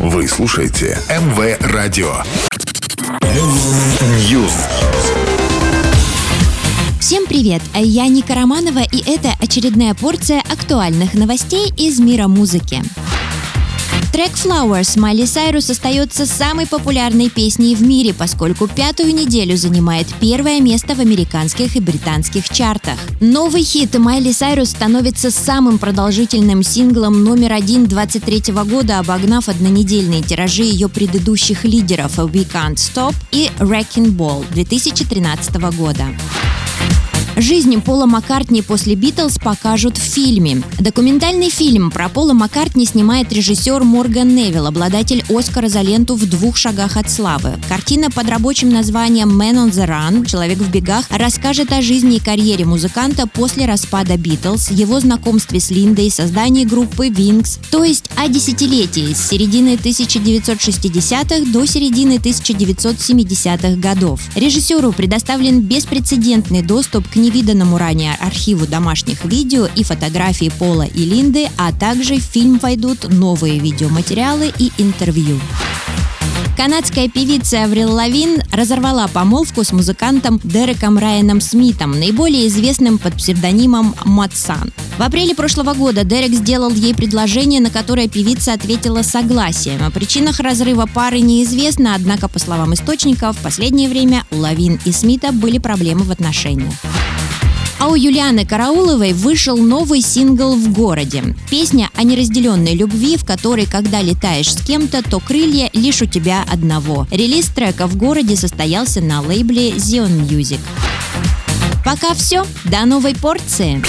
Вы слушаете МВ Радио. News. Всем привет! Я Ника Романова, и это очередная порция актуальных новостей из мира музыки. Трек Flowers Майли Сайрус остается самой популярной песней в мире, поскольку пятую неделю занимает первое место в американских и британских чартах. Новый хит Майли Сайрус становится самым продолжительным синглом номер один 23 года, обогнав однонедельные тиражи ее предыдущих лидеров «We Can't Stop» и «Wrecking Ball» 2013 года. Жизнь Пола Маккартни после Битлз покажут в фильме. Документальный фильм про Пола Маккартни снимает режиссер Морган Невилл, обладатель Оскара за ленту «В двух шагах от славы». Картина под рабочим названием «Man on the Run» «Человек в бегах» расскажет о жизни и карьере музыканта после распада Битлз, его знакомстве с Линдой, создании группы Wings, то есть о десятилетии с середины 1960-х до середины 1970-х годов. Режиссеру предоставлен беспрецедентный доступ к невиданному ранее архиву домашних видео и фотографий Пола и Линды, а также в фильм войдут новые видеоматериалы и интервью. Канадская певица Аврил Лавин разорвала помолвку с музыкантом Дереком Райаном Смитом, наиболее известным под псевдонимом Матсан. В апреле прошлого года Дерек сделал ей предложение, на которое певица ответила согласием. О причинах разрыва пары неизвестно, однако, по словам источников, в последнее время у Лавин и Смита были проблемы в отношениях. А у Юлианы Карауловой вышел новый сингл «В городе». Песня о неразделенной любви, в которой, когда летаешь с кем-то, то крылья лишь у тебя одного. Релиз трека «В городе» состоялся на лейбле Zion Music. Пока все. До новой порции.